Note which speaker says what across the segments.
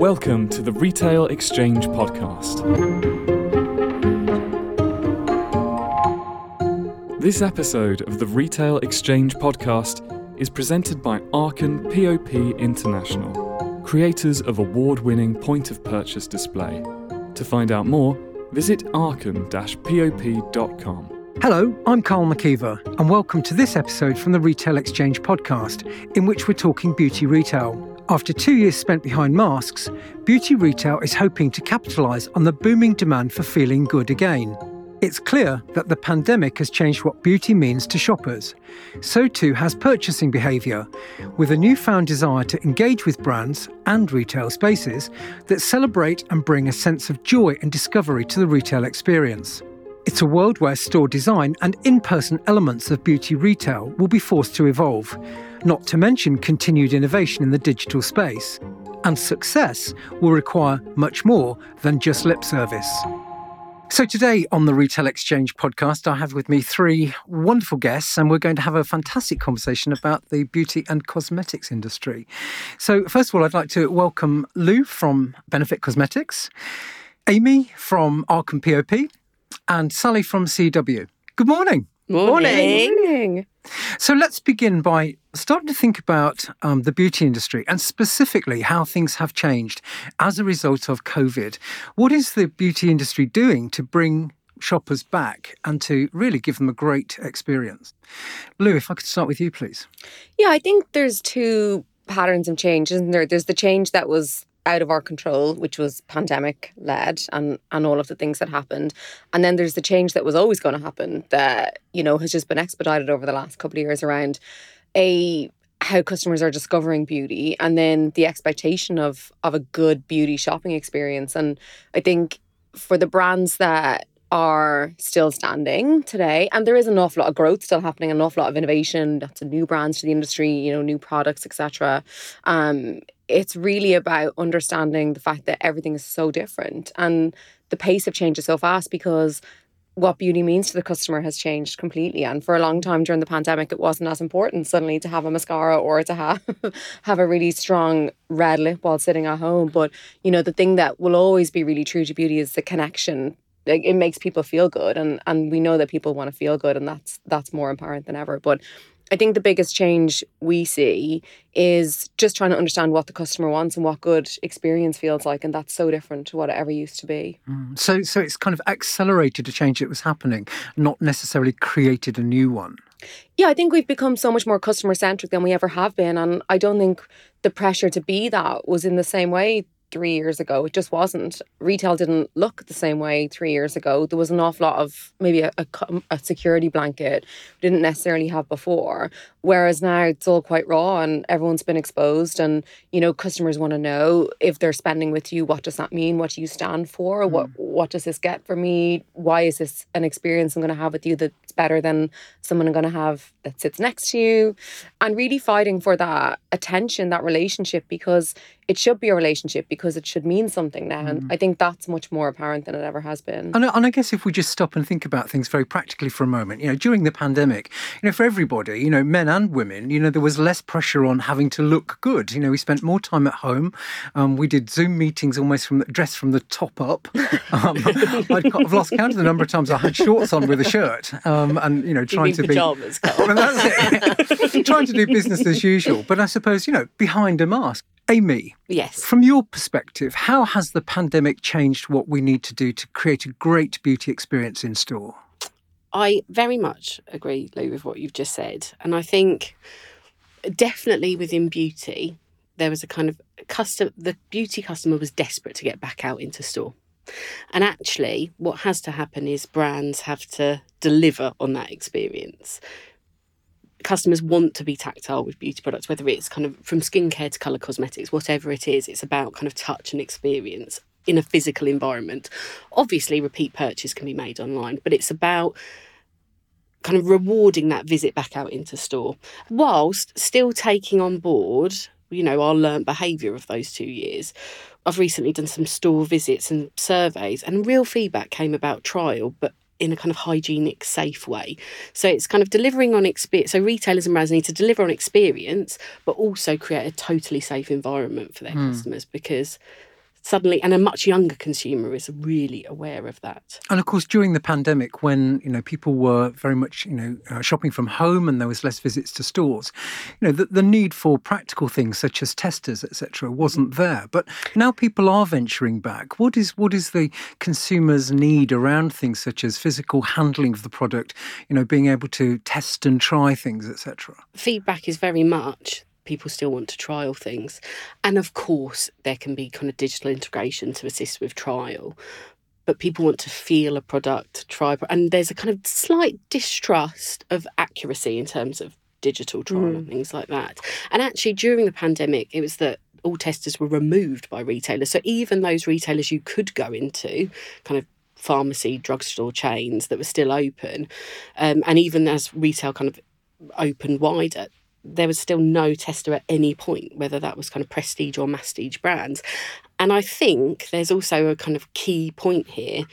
Speaker 1: Welcome to the Retail Exchange Podcast. This episode of the Retail Exchange Podcast is presented by Arken POP International, creators of award winning point of purchase display. To find out more, visit arken pop.com.
Speaker 2: Hello, I'm Karl McKeever, and welcome to this episode from the Retail Exchange podcast, in which we're talking beauty retail. After two years spent behind masks, beauty retail is hoping to capitalise on the booming demand for feeling good again. It's clear that the pandemic has changed what beauty means to shoppers. So too has purchasing behaviour, with a newfound desire to engage with brands and retail spaces that celebrate and bring a sense of joy and discovery to the retail experience. It's a world where store design and in person elements of beauty retail will be forced to evolve, not to mention continued innovation in the digital space. And success will require much more than just lip service. So, today on the Retail Exchange podcast, I have with me three wonderful guests, and we're going to have a fantastic conversation about the beauty and cosmetics industry. So, first of all, I'd like to welcome Lou from Benefit Cosmetics, Aimee from Arken POP, and Sallie from CEW. Good morning.
Speaker 3: Morning.
Speaker 4: Morning.
Speaker 2: So let's begin by starting to think about um, the beauty industry and specifically how things have changed as a result of COVID. What is the beauty industry doing to bring shoppers back and to really give them a great experience? Lou, if I could start with you, please.
Speaker 4: Yeah, I think there's two patterns of change, isn't there? There's the change that was out of our control, which was pandemic led and and all of the things that happened. And then there's the change that was always going to happen that, you know, has just been expedited over the last couple of years around a how customers are discovering beauty and then the expectation of of a good beauty shopping experience. And I think for the brands that are still standing today and there is an awful lot of growth still happening an awful lot of innovation that's a new brands to the industry you know new products etc um it's really about understanding the fact that everything is so different and the pace of change is so fast because what beauty means to the customer has changed completely. And for a long time during the pandemic it wasn't as important suddenly to have a mascara or to have have a really strong red lip while sitting at home. But you know the thing that will always be really true to beauty is the connection. Like it makes people feel good and and we know that people want to feel good and that's that's more apparent than ever. But I think the biggest change we see is just trying to understand what the customer wants and what good experience feels like, and that's so different to what it ever used to be.
Speaker 2: Mm. So, so it's kind of accelerated a change that was happening, not necessarily created a new one.
Speaker 4: Yeah, I think we've become so much more customer centric than we ever have been, and I don't think the pressure to be that was in the same way three years ago. It just wasn't. Retail didn't look the same way three years ago. There was an awful lot of maybe a, a, a, security blanket we didn't necessarily have before. Whereas now it's all quite raw and everyone's been exposed. And, you know, customers want to know if they're spending with you, what does that mean? What do you stand for? Mm. What, what does this get for me? Why is this an experience I'm going to have with you that's better than someone I'm going to have that sits next to you? And really fighting for that attention, that relationship, because it should be a relationship because it should mean something now. And mm. I think that's much more apparent than it ever has been.
Speaker 2: And, and I guess if we just stop and think about things very practically for a moment, you know, during the pandemic, you know, for everybody, you know, men and women, you know, there was less pressure on having to look good. You know, we spent more time at home. Um, we did Zoom meetings almost from the, dressed from the top up. Um, I've lost count of the number of times I had shorts on with a shirt, um, and you know, trying
Speaker 3: you
Speaker 2: to
Speaker 3: pajamas,
Speaker 2: be trying to do business as usual. But I suppose you know, behind a mask, Aimee.
Speaker 3: Yes.
Speaker 2: From your perspective, how has the pandemic changed what we need to do to create a great beauty experience in store?
Speaker 3: I very much agree, Lou, with what you've just said. And I think definitely within beauty, there was a kind of custom, the beauty customer was desperate to get back out into store. And actually, what has to happen is brands have to deliver on that experience customers want to be tactile with beauty products, whether it's kind of from skincare to colour cosmetics, whatever it is, it's about kind of touch and experience in a physical environment. Obviously, repeat purchase can be made online, but it's about kind of rewarding that visit back out into store whilst still taking on board you know our learned behavior of those two years i've recently done some store visits and surveys and real feedback came about trial but in a kind of hygienic, safe way. So it's kind of delivering on experience. So retailers and brands need to deliver on experience, but also create a totally safe environment for their mm. customers because suddenly and a much younger consumer is really aware of that.
Speaker 2: And of course during the pandemic when you know people were very much you know uh, shopping from home and there was less visits to stores you know the, the need for practical things such as testers etc wasn't there. But now people are venturing back. What is what is the consumer's need around things such as physical handling of the product you know being able to test and try things etc
Speaker 3: feedback is very much people still want to trial things. And of course, there can be kind of digital integration to assist with trial. But people want to feel a product, try, and there's a kind of slight distrust of accuracy in terms of digital trial mm. and things like that. And actually, during the pandemic, it was that all testers were removed by retailers. So even those retailers you could go into, kind of pharmacy, drugstore chains that were still open, um, and even as retail kind of opened wider, there was still no tester at any point, whether that was kind of prestige or mastige brands. And I think there's also a kind of key point here.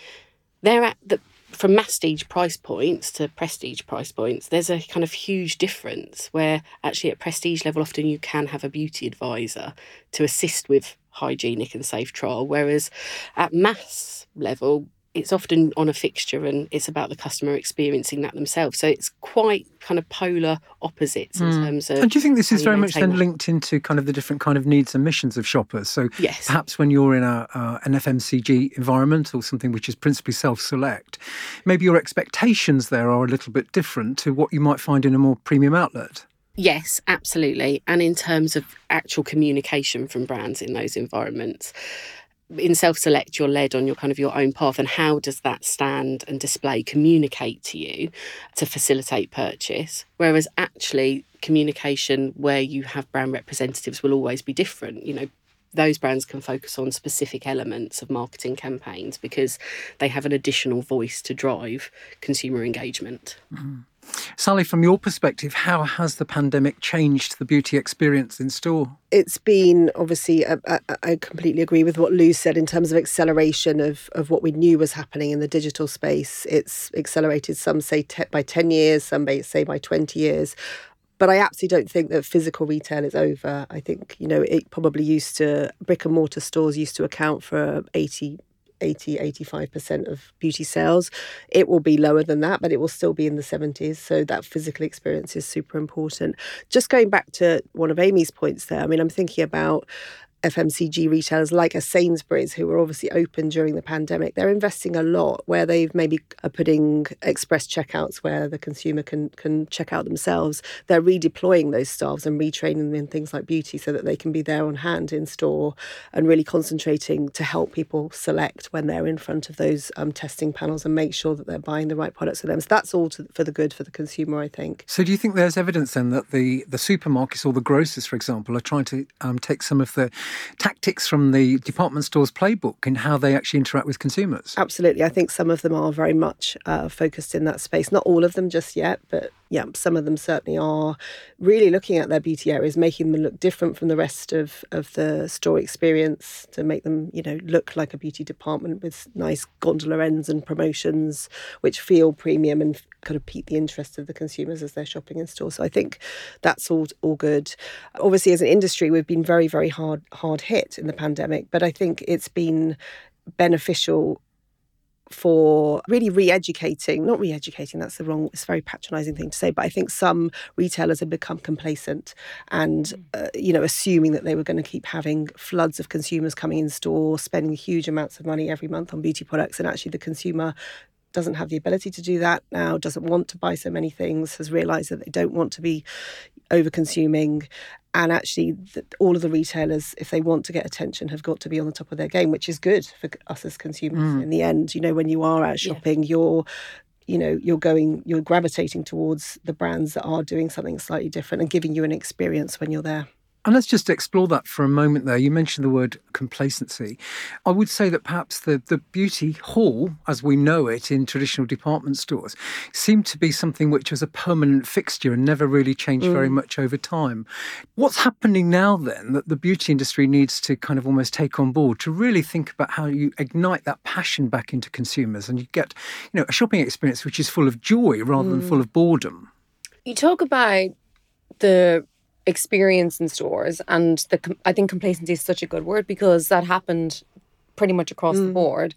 Speaker 3: They're at the from mastige price points to prestige price points, there's a kind of huge difference where actually at prestige level, often you can have a beauty advisor to assist with hygienic and safe trial, whereas at mass level, it's often on a fixture and it's about the customer experiencing that themselves. So it's quite kind of polar opposites in mm. terms of.
Speaker 2: And do you think this is very much then that? linked into kind of the different kind of needs and missions of shoppers? So
Speaker 3: yes.
Speaker 2: perhaps when you're in a uh, an FMCG environment or something which is principally self-select, maybe your expectations there are a little bit different to what you might find in a more premium outlet.
Speaker 3: Yes, absolutely. And in terms of actual communication from brands in those environments, in self select you're led on your kind of your own path and how does that stand and display communicate to you to facilitate purchase whereas actually communication where you have brand representatives will always be different you know those brands can focus on specific elements of marketing campaigns because they have an additional voice to drive consumer engagement.
Speaker 2: Mm-hmm. Sallie, from your perspective, how has the pandemic changed the beauty experience in store?
Speaker 5: It's been obviously, I, completely agree with what Lou said in terms of acceleration of, of what we knew was happening in the digital space. It's accelerated, some say te- by 10 years, some say by 20 years. But I absolutely don't think that physical retail is over. I think, you know, it probably used to, brick and mortar stores used to account for 80, 80 85% of beauty sales it will be lower than that but it will still be in the 70s so that physical experience is super important. Just going back to one of Aimee's points there i mean i'm thinking about FMCG retailers like a Sainsbury's, who were obviously open during the pandemic, they're investing a lot where they've maybe are putting express checkouts where the consumer can can check out themselves. They're redeploying those staffs and retraining them in things like beauty so that they can be there on hand in store and really concentrating to help people select when they're in front of those um, testing panels and make sure that they're buying the right products for them. So that's all to, for the good for the consumer, I think.
Speaker 2: So do you think there's evidence then that the the supermarkets or the grocers, for example, are trying to um, take some of the tactics from the department store's playbook in how they actually interact with consumers.
Speaker 5: Absolutely. I think some of them are very much uh, focused in that space. Not all of them just yet, but yeah, some of them certainly are really looking at their beauty areas, making them look different from the rest of, of the store experience to make them, you know, look like a beauty department with nice gondola ends and promotions, which feel premium and kind of pique the interest of the consumers as they're shopping in store. So I think that's all all good. Obviously, as an industry, we've been very, very hard hard hit in the pandemic, but I think it's been beneficial for really re-educating not re-educating that's the wrong it's a very patronizing thing to say but i think some retailers have become complacent and mm. uh, you know assuming that they were going to keep having floods of consumers coming in store spending huge amounts of money every month on beauty products and actually the consumer doesn't have the ability to do that now doesn't want to buy so many things has realized that they don't want to be over consuming and actually all of the retailers if they want to get attention have got to be on the top of their game which is good for us as consumers mm. in the end you know when you are out shopping yeah. you're you know you're going you're gravitating towards the brands that are doing something slightly different and giving you an experience when you're there
Speaker 2: and let's just explore that for a moment there. You mentioned the word complacency. I would say that perhaps the, the beauty hall, as we know it in traditional department stores, seemed to be something which was a permanent fixture and never really changed mm. very much over time. What's happening now then that the beauty industry needs to kind of almost take on board to really think about how you ignite that passion back into consumers and you get, you know, a shopping experience which is full of joy rather mm. than full of boredom?
Speaker 4: You talk about the experience in stores and the i think complacency is such a good word because that happened pretty much across the mm. board.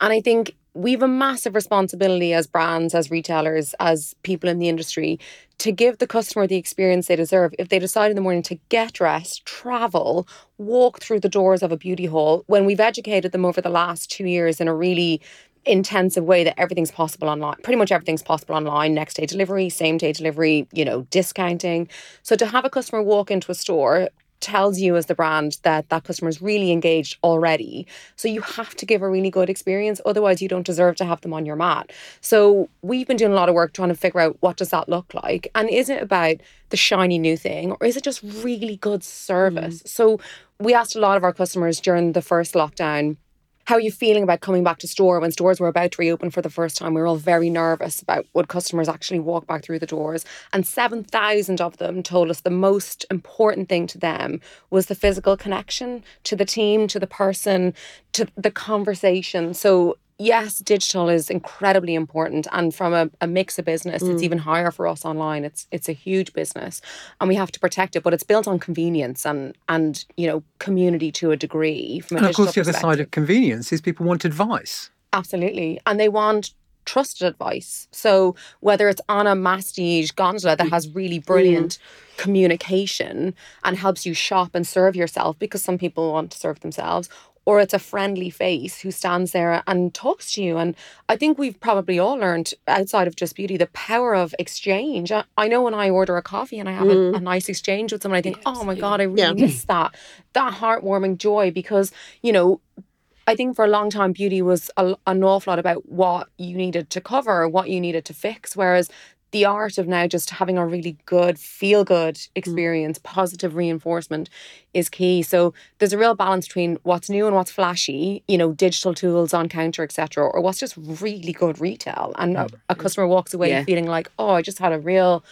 Speaker 4: And I think we have a massive responsibility as brands, as retailers, as people in the industry to give the customer the experience they deserve. If they decide in the morning to get dressed, travel, walk through the doors of a beauty hall, when we've educated them over the last two years in a really intensive way that everything's possible online. Pretty much everything's possible online, next day delivery, same day delivery, you know, discounting. So to have a customer walk into a store tells you as the brand that that customer is really engaged already. So you have to give a really good experience otherwise you don't deserve to have them on your mat. So we've been doing a lot of work trying to figure out what does that look like and is it about the shiny new thing or is it just really good service? Mm. So we asked a lot of our customers during the first lockdown how are you feeling about coming back to store when stores were about to reopen for the first time? We were all very nervous about would customers actually walk back through the doors. And 7,000 of them told us the most important thing to them was the physical connection to the team, to the person, to the conversation. So yes, digital is incredibly important, and from a, a mix of business, it's mm. even higher for us online. It's it's a huge business, and we have to protect it. But it's built on convenience and and you know community to a degree. From a
Speaker 2: And of course, the other side of convenience is people want advice.
Speaker 4: Absolutely. And they want trusted advice. So whether it's on a Mastige gondola that has really mm. Mm. brilliant communication and helps you shop and serve yourself because some people want to serve themselves. Or it's a friendly face who stands there and talks to you. And I think we've probably all learned outside of just beauty the power of exchange. I, I know when I order a coffee and I have a, mm. a nice exchange with someone, I think, oh my God, I really
Speaker 5: Yeah.
Speaker 4: miss that. That heartwarming joy because, you know, I think for a long time, beauty was a, an awful lot about what you needed to cover, what you needed to fix. Whereas the art of now just having a really good, feel good mm. experience, positive reinforcement is key. So there's a real balance between what's new and what's flashy, you know, digital tools on counter, etc., or what's just really good retail. And a, mm. a customer walks away
Speaker 3: Yeah.
Speaker 4: feeling like, oh, I just had a real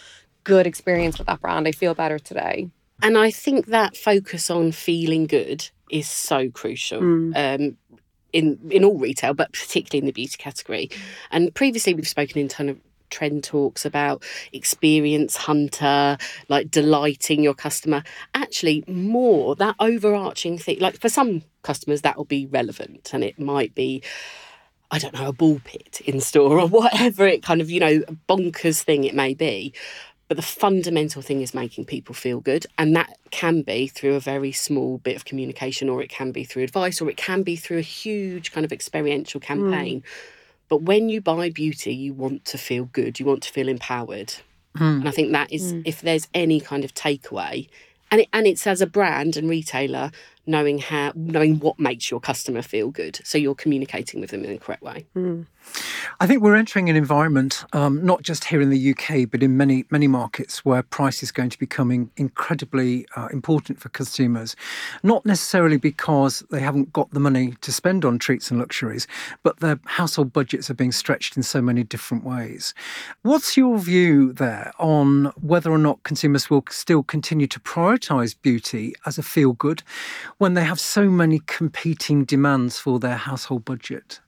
Speaker 4: good experience with that brand. I feel better today.
Speaker 3: And I think that focus on feeling good is so crucial. Mm. Um, in in all retail, but particularly in the beauty category. And previously, we've spoken in ton of trend talks about experience hunter, like delighting your customer. Actually, more that overarching thing. Like for some customers, that will be relevant, and it might be. I don't know, a ball pit in store or whatever it kind of, you know, bonkers thing it may be. But the fundamental thing is making people feel good. And that can be through a very small bit of communication, or it can be through advice, or it can be through a huge kind of experiential hmm. campaign. But when you buy beauty, you want to feel good, you want to feel empowered. Hmm. And I think that is, hmm. if there's any kind of takeaway, and, it, and it's as a brand and retailer knowing how knowing what makes your customer feel good so you're communicating with them in the correct way
Speaker 2: I think we're entering an environment, um, not just here in the UK, but in many many markets, where price is going to become in- incredibly uh, important for consumers. Not necessarily because they haven't got the money to spend on treats and luxuries, but their household budgets are being stretched in so many different ways. What's your view there on whether or not consumers will still continue to prioritise beauty as a feel good when they have so many competing demands for their household budget?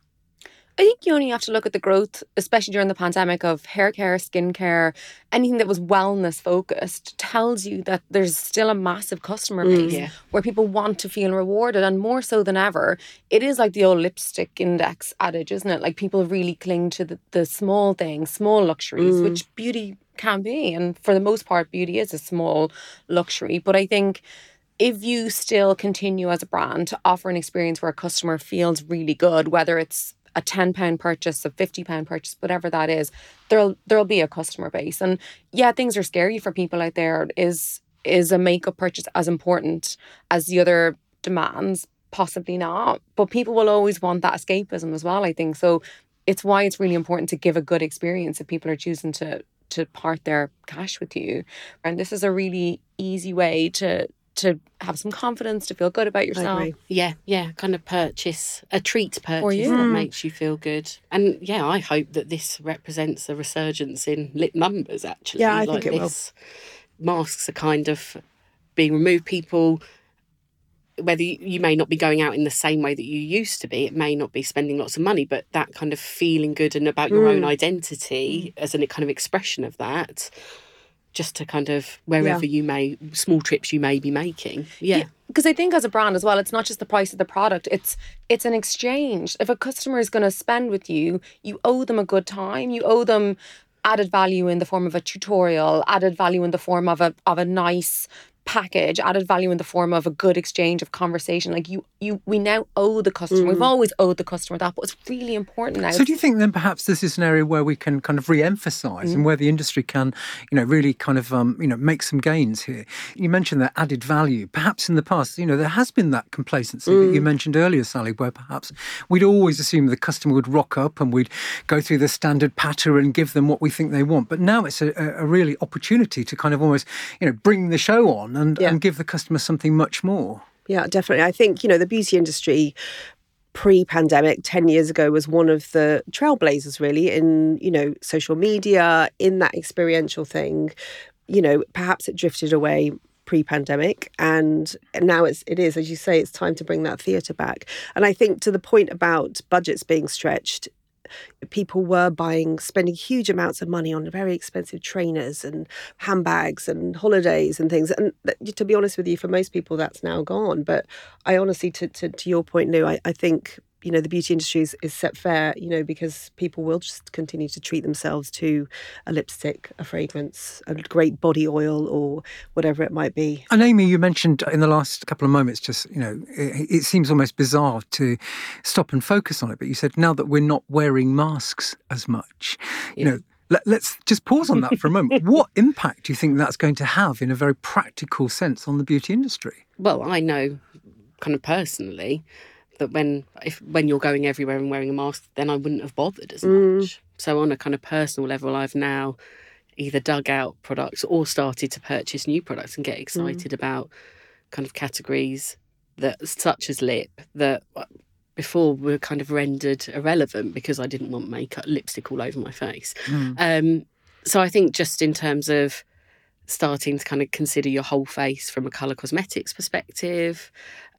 Speaker 4: I think you only have to look at the growth, especially during the pandemic, of hair care, skincare, anything that was wellness focused tells you that there's still a massive customer mm, base
Speaker 3: Yeah.
Speaker 4: where people want to feel rewarded. And more so than ever, it is like the old lipstick index adage, isn't it? Like people really cling to the, the small things, small luxuries, mm. which beauty can be. And for the most part, beauty is a small luxury. But I think if you still continue as a brand to offer an experience where a customer feels really good, whether it's a ten pound purchase, a fifty pound purchase, whatever that is, there'll there'll be a customer base. And yeah, things are scary for people out there. Is is a makeup purchase as important as the other demands? Possibly not. But people will always want that escapism as well, I think. So it's why it's really important to give a good experience if people are choosing to to part their cash with you. And this is a really easy way to to have some confidence, to feel good about yourself.
Speaker 3: Yeah, yeah, kind of purchase a treat purchase
Speaker 4: you.
Speaker 3: that
Speaker 4: Mm.
Speaker 3: makes you feel good. And yeah, I hope that this represents a resurgence in lip numbers. Actually,
Speaker 5: Yeah, I
Speaker 3: like
Speaker 5: think it will.
Speaker 3: Masks are kind of being removed. People, whether you, you may not be going out in the same way that you used to be, it may not be spending lots of money, but that kind of feeling good and about your
Speaker 5: Mm.
Speaker 3: own identity as a kind of expression of that just to kind of wherever you may small trips you may be making. Yeah.
Speaker 4: because I think as a brand as well, it's not just the price of the product. It's it's an exchange. If a customer is going to spend with you, you owe them a good time. You owe them added value in the form of a tutorial, added value in the form of a of a nice package, added value in the form of a good exchange of conversation. Like you you we now owe the customer. We've mm. always owed the customer that, but it's really important now.
Speaker 2: So do you think then perhaps this is an area where we can kind of re-emphasize and mm. where the industry can, you know, really kind of um, you know make some gains here? You mentioned that added value. Perhaps in the past, you know, there has been that complacency that you mm. mentioned earlier, Sallie, where perhaps we'd always assume the customer would rock up and we'd go through the standard patter and give them what we think they want. But now it's a, a a really opportunity to kind of almost, you know, bring the show on and,
Speaker 5: Yeah.
Speaker 2: and give the customer something much more.
Speaker 5: Yeah, definitely. I think, you know, the beauty industry pre pandemic 10 years ago was one of the trailblazers really in, you know, social media, in that experiential thing. You know, perhaps it drifted away pre-pandemic and now it's it is as you say it's time to bring that theatre back and i think to the point about budgets being stretched people were buying spending huge amounts of money on very expensive trainers and handbags and holidays and things. And to be honest with you for most people that's now gone. But i honestly to, to, to your point lou I, I think you know the beauty industry is, is set fair you know because people will just continue to treat themselves to a lipstick a fragrance a great body oil or whatever it might be
Speaker 2: And Aimee, you mentioned in the last couple of moments, just you know, it, it seems almost bizarre to stop and focus on it. But you said now that we're not wearing masks as much, you know. Let's just pause on that for a moment. what impact do you think that's going to have, in a very practical sense, on the beauty industry?
Speaker 3: Well, I know kind of personally that when if when you're going everywhere and wearing a mask, then I wouldn't have bothered as much. So on a kind of personal level, I've now either dug out products or started to purchase new products and get excited about kind of categories that such as lip that uh, before were kind of rendered irrelevant because I didn't want makeup lipstick all over my face. Um, so I think just in terms of starting to kind of consider your whole face from a color cosmetics perspective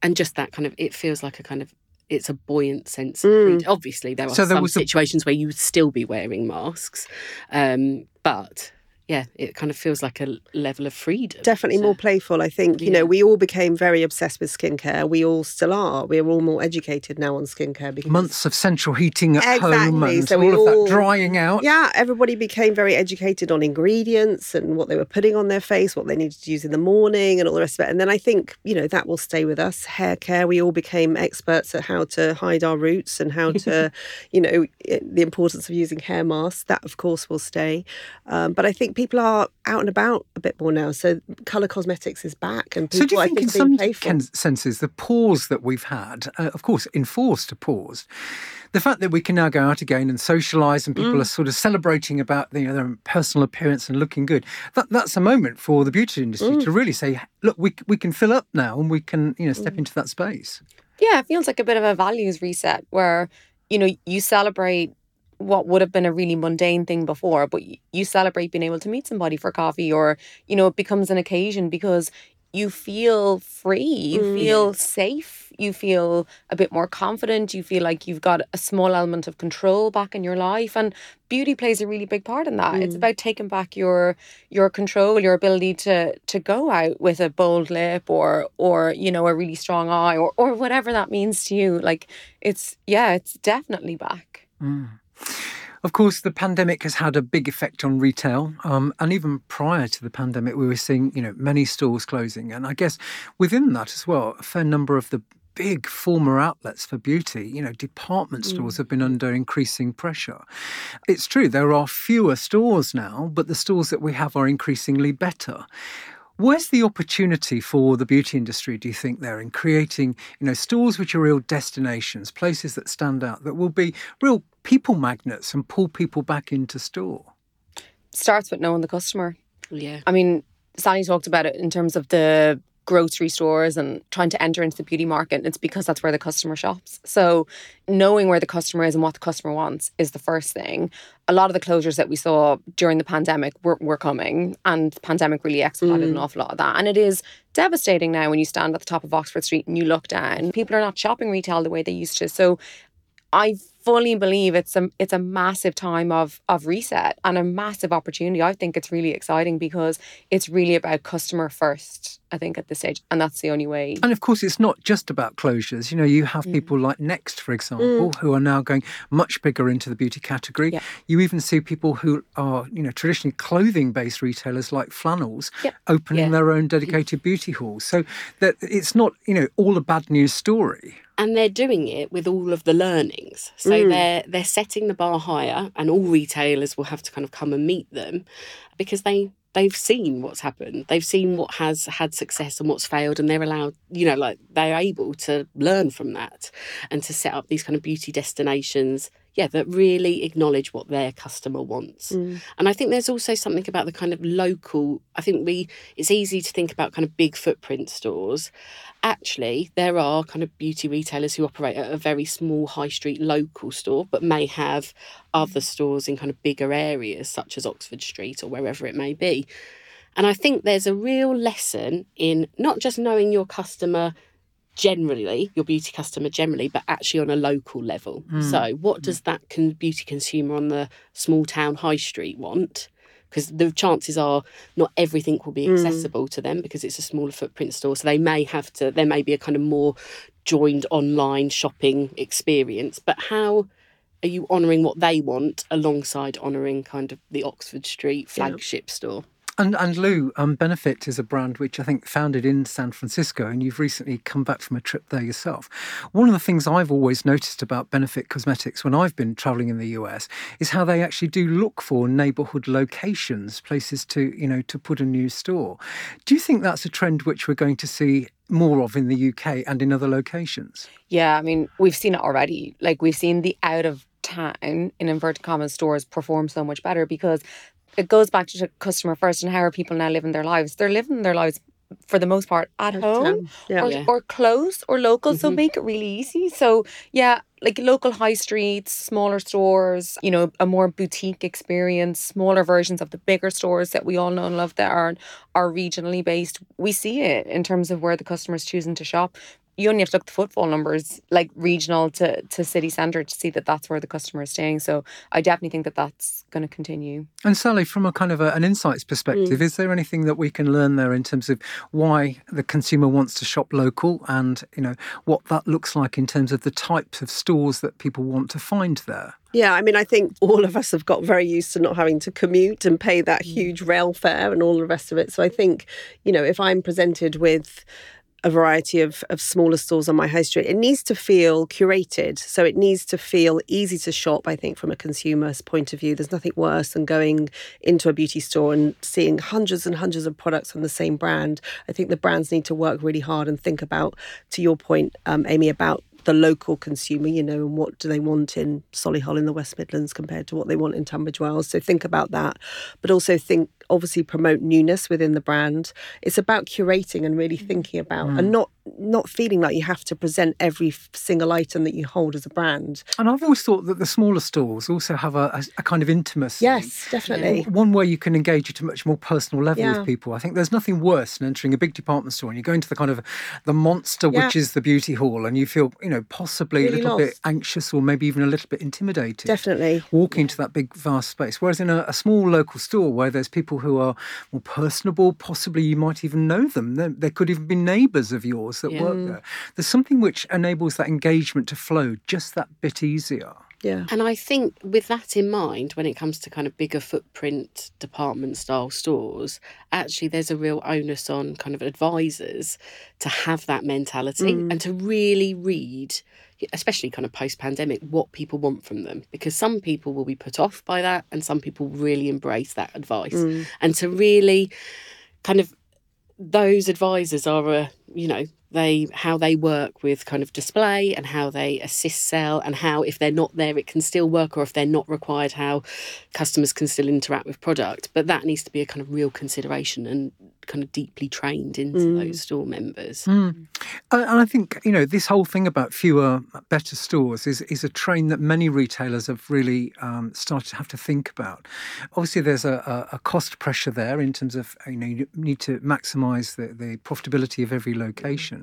Speaker 3: and just that kind of it feels like a kind of it's a buoyant sense of freedom. obviously there are
Speaker 2: So there
Speaker 3: some
Speaker 2: was a-
Speaker 3: situations where you would still be wearing masks um, but yeah it kind of feels like a level of freedom
Speaker 5: definitely
Speaker 3: So-
Speaker 5: more playful i think. You know we all became very obsessed with skincare. We all still are. We're all more educated now on skincare because
Speaker 2: Months of central heating at home and
Speaker 5: so
Speaker 2: all
Speaker 5: we
Speaker 2: of
Speaker 5: all-
Speaker 2: that drying out.
Speaker 5: yeah everybody became very educated on ingredients and what they were putting on their face what they needed to use in the morning and all the rest of it. And then i think you know that will stay with us. Hair care we all became experts at how to hide our roots and how to you know the importance of using hair masks. That of course will stay. Um, but i think people are out and about a bit more now so color cosmetics is back and people
Speaker 2: So do you
Speaker 5: i
Speaker 2: think, in some
Speaker 5: being playful.
Speaker 2: senses, the pause that we've had, uh, of course, enforced a pause, the fact that we can now go out again and socialise and
Speaker 5: Mm.
Speaker 2: people are sort of celebrating about you know, their personal appearance and looking good, that, that's a moment for the beauty industry
Speaker 5: Mm.
Speaker 2: to really say, look, we, we can fill up now and we can you know step
Speaker 5: Mm.
Speaker 2: into that space.
Speaker 4: Yeah, it feels like a bit of a values reset where, you know, you celebrate what would have been a really mundane thing before, but you celebrate being able to meet somebody for coffee or, you know, it becomes an occasion because you feel free, you
Speaker 5: Mm.
Speaker 4: feel safe, you feel a bit more confident, you feel like you've got a small element of control back in your life and beauty plays a really big part in that. It's
Speaker 5: Mm.
Speaker 4: about taking back your your control, your ability to to go out with a bold lip or or you know a really strong eye or or whatever that means to you. Like it's yeah, it's definitely back.
Speaker 2: Of course, the pandemic has had a big effect on retail, um, and even prior to the pandemic, we were seeing you know many stores closing, and I guess within that as well, a fair number of the big former outlets for beauty, you know, department stores have been under increasing pressure. It's true there are fewer stores now, but the stores that we have are increasingly better. Where's the opportunity for the beauty industry, do you think, there in creating, you know, stores which are real destinations, places that stand out, that will be real people magnets and pull people back into store?
Speaker 4: Starts with knowing the customer.
Speaker 3: yeah
Speaker 4: I mean, Sallie talked about it in terms of the grocery stores and trying to enter into the beauty market. It's because that's where the customer shops. So knowing where the customer is and what the customer wants is the first thing. A lot of the closures that we saw during the pandemic were, were coming and the pandemic really expedited an mm. awful lot of that. And it is devastating now when you stand at the top of Oxford Street and you look down. People are not shopping retail the way they used to. So I fully believe it's a it's a massive time of of reset and a massive opportunity. I think it's really exciting because it's really about customer first. I think at this stage, and that's the only way.
Speaker 2: And of course, it's not just about closures. You know, you have
Speaker 4: Mm.
Speaker 2: people like Next, for example, who are now going much bigger into the beauty category.
Speaker 4: Yeah.
Speaker 2: You even see people who are, you know, traditionally clothing-based retailers like Flannels
Speaker 4: Yeah.
Speaker 2: opening
Speaker 3: Yeah.
Speaker 2: their own dedicated beauty halls. So that it's not, you know, all a bad news story.
Speaker 3: and they're doing it with all of the learnings so
Speaker 5: Mm.
Speaker 3: they're they're setting the bar higher and all retailers will have to kind of come and meet them because they they've seen what's happened. They've seen what has had success and what's failed and they're allowed you know like they're able to learn from that and to set up these kind of beauty destinations yeah that really acknowledge what their customer wants
Speaker 5: Mm.
Speaker 3: and I think there's also something about the kind of local. I think we it's easy to think about kind of big footprint stores. Actually, there are kind of beauty retailers who operate at a very small high street local store, but may have other stores in kind of bigger areas, such as Oxford Street or wherever it may be. And I think there's a real lesson in not just knowing your customer generally, your beauty customer generally, but actually on a local level. Hmm. So, what does hmm. that con- beauty consumer on the small town high street want? Because the chances are not everything will be hmm. accessible to them because it's a smaller footprint store. So they may have to, there may be a kind of more joined online shopping experience. But how are you honouring what they want alongside honouring kind of the Oxford Street flagship store?
Speaker 2: And and Lou, um, Benefit is a brand which I think founded in San Francisco, and you've recently come back from a trip there yourself. One of the things I've always noticed about Benefit Cosmetics when I've been traveling in the US is how they actually do look for neighborhood locations, places to you know to put a new store. Do you think that's a trend which we're going to see more of in the UK and in other locations?
Speaker 4: Yeah, I mean, we've seen it already. Like we've seen the out of town in inverted commas stores perform so much better because it goes back to customer first and how are people now living their lives? They're living their lives for the most part at home
Speaker 5: yeah.
Speaker 4: or,
Speaker 3: Yeah.
Speaker 4: or close or local. So
Speaker 3: Mhm.
Speaker 4: make it really easy. So yeah, like local high streets, smaller stores, you know, a more boutique experience, smaller versions of the bigger stores that we all know and love that are are regionally based. We see it in terms of where the customer's choosing to shop. You only have to look at the footfall numbers, like regional to, to city centre, to see that that's where the customer is staying. So I definitely think that that's going to continue.
Speaker 2: And Sallie, from a kind of a, an insights perspective, is there anything that we can learn there in terms of why the consumer wants to shop local, and you know what that looks like in terms of the types of stores that people want to find there?
Speaker 5: Yeah, I mean, I think all of us have got very used to not having to commute and pay that
Speaker 3: Mm.
Speaker 5: huge rail fare and all the rest of it. So I think, you know, if I'm presented with a variety of, of smaller stores on my high street, it needs to feel curated. So it needs to feel easy to shop, I think, from a consumer's point of view. There's nothing worse than going into a beauty store and seeing hundreds and hundreds of products from the same brand. I think the brands need to work really hard and think about, to your point, um, Aimee, about the local consumer, you know, and what do they want in Solihull in the West Midlands compared to what they want in Tunbridge Wells. So think about that, but also think obviously promote newness within the brand. It's about curating and really mm. thinking about and not not feeling like you have to present every single item that you hold as a brand.
Speaker 2: And I've always thought that the smaller stores also have a, a, a kind of intimacy.
Speaker 5: Yes, definitely.
Speaker 2: One way you can engage at a much more personal level
Speaker 5: Yeah.
Speaker 2: with people. I think there's nothing worse than entering a big department store and you go into the kind of the monster
Speaker 5: Yeah.
Speaker 2: which is the beauty hall and you feel, you know, possibly
Speaker 5: Really
Speaker 2: a little bit anxious or maybe even a little bit intimidated.
Speaker 5: Definitely.
Speaker 2: Walking into that big vast space. Whereas in a, a small local store where there's people who are more personable, possibly you might even know them. There, there could even be neighbours of yours that
Speaker 3: Yeah.
Speaker 2: work there. There's something which enables that engagement to flow just that bit easier.
Speaker 5: Yeah.
Speaker 3: And I think with that in mind, when it comes to kind of bigger footprint department style stores, actually there's a real onus on kind of advisors to have that mentality mm. and to really read, especially kind of post pandemic, what people want from them. Because some people will be put off by that and some people really embrace that advice. Mm. And to really kind of those advisors are a you know they how they work with kind of display and how they assist sell and how if they're not there it can still work or if they're not required how customers can still interact with product. But that needs to be a kind of real consideration and kind of deeply trained into mm. those store members.
Speaker 2: And and I think you know this whole thing about fewer, better stores is is a train that many retailers have really um, started to have to think about. Obviously, there's a, a, cost pressure there in terms of you know you need to maximise the, the profitability of every mm. location,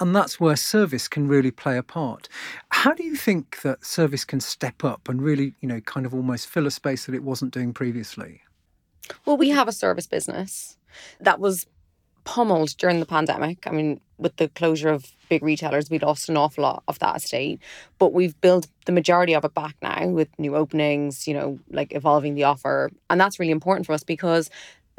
Speaker 2: and that's where service can really play a part. How do you think that service can step up and really, you know, kind of almost fill a space that it wasn't doing previously?
Speaker 4: Well, we have a service business that was pummeled during the pandemic. I mean, with the closure of big retailers, we lost an awful lot of that estate. But we've built the majority of it back now with new openings, you know, like evolving the offer. And that's really important for us because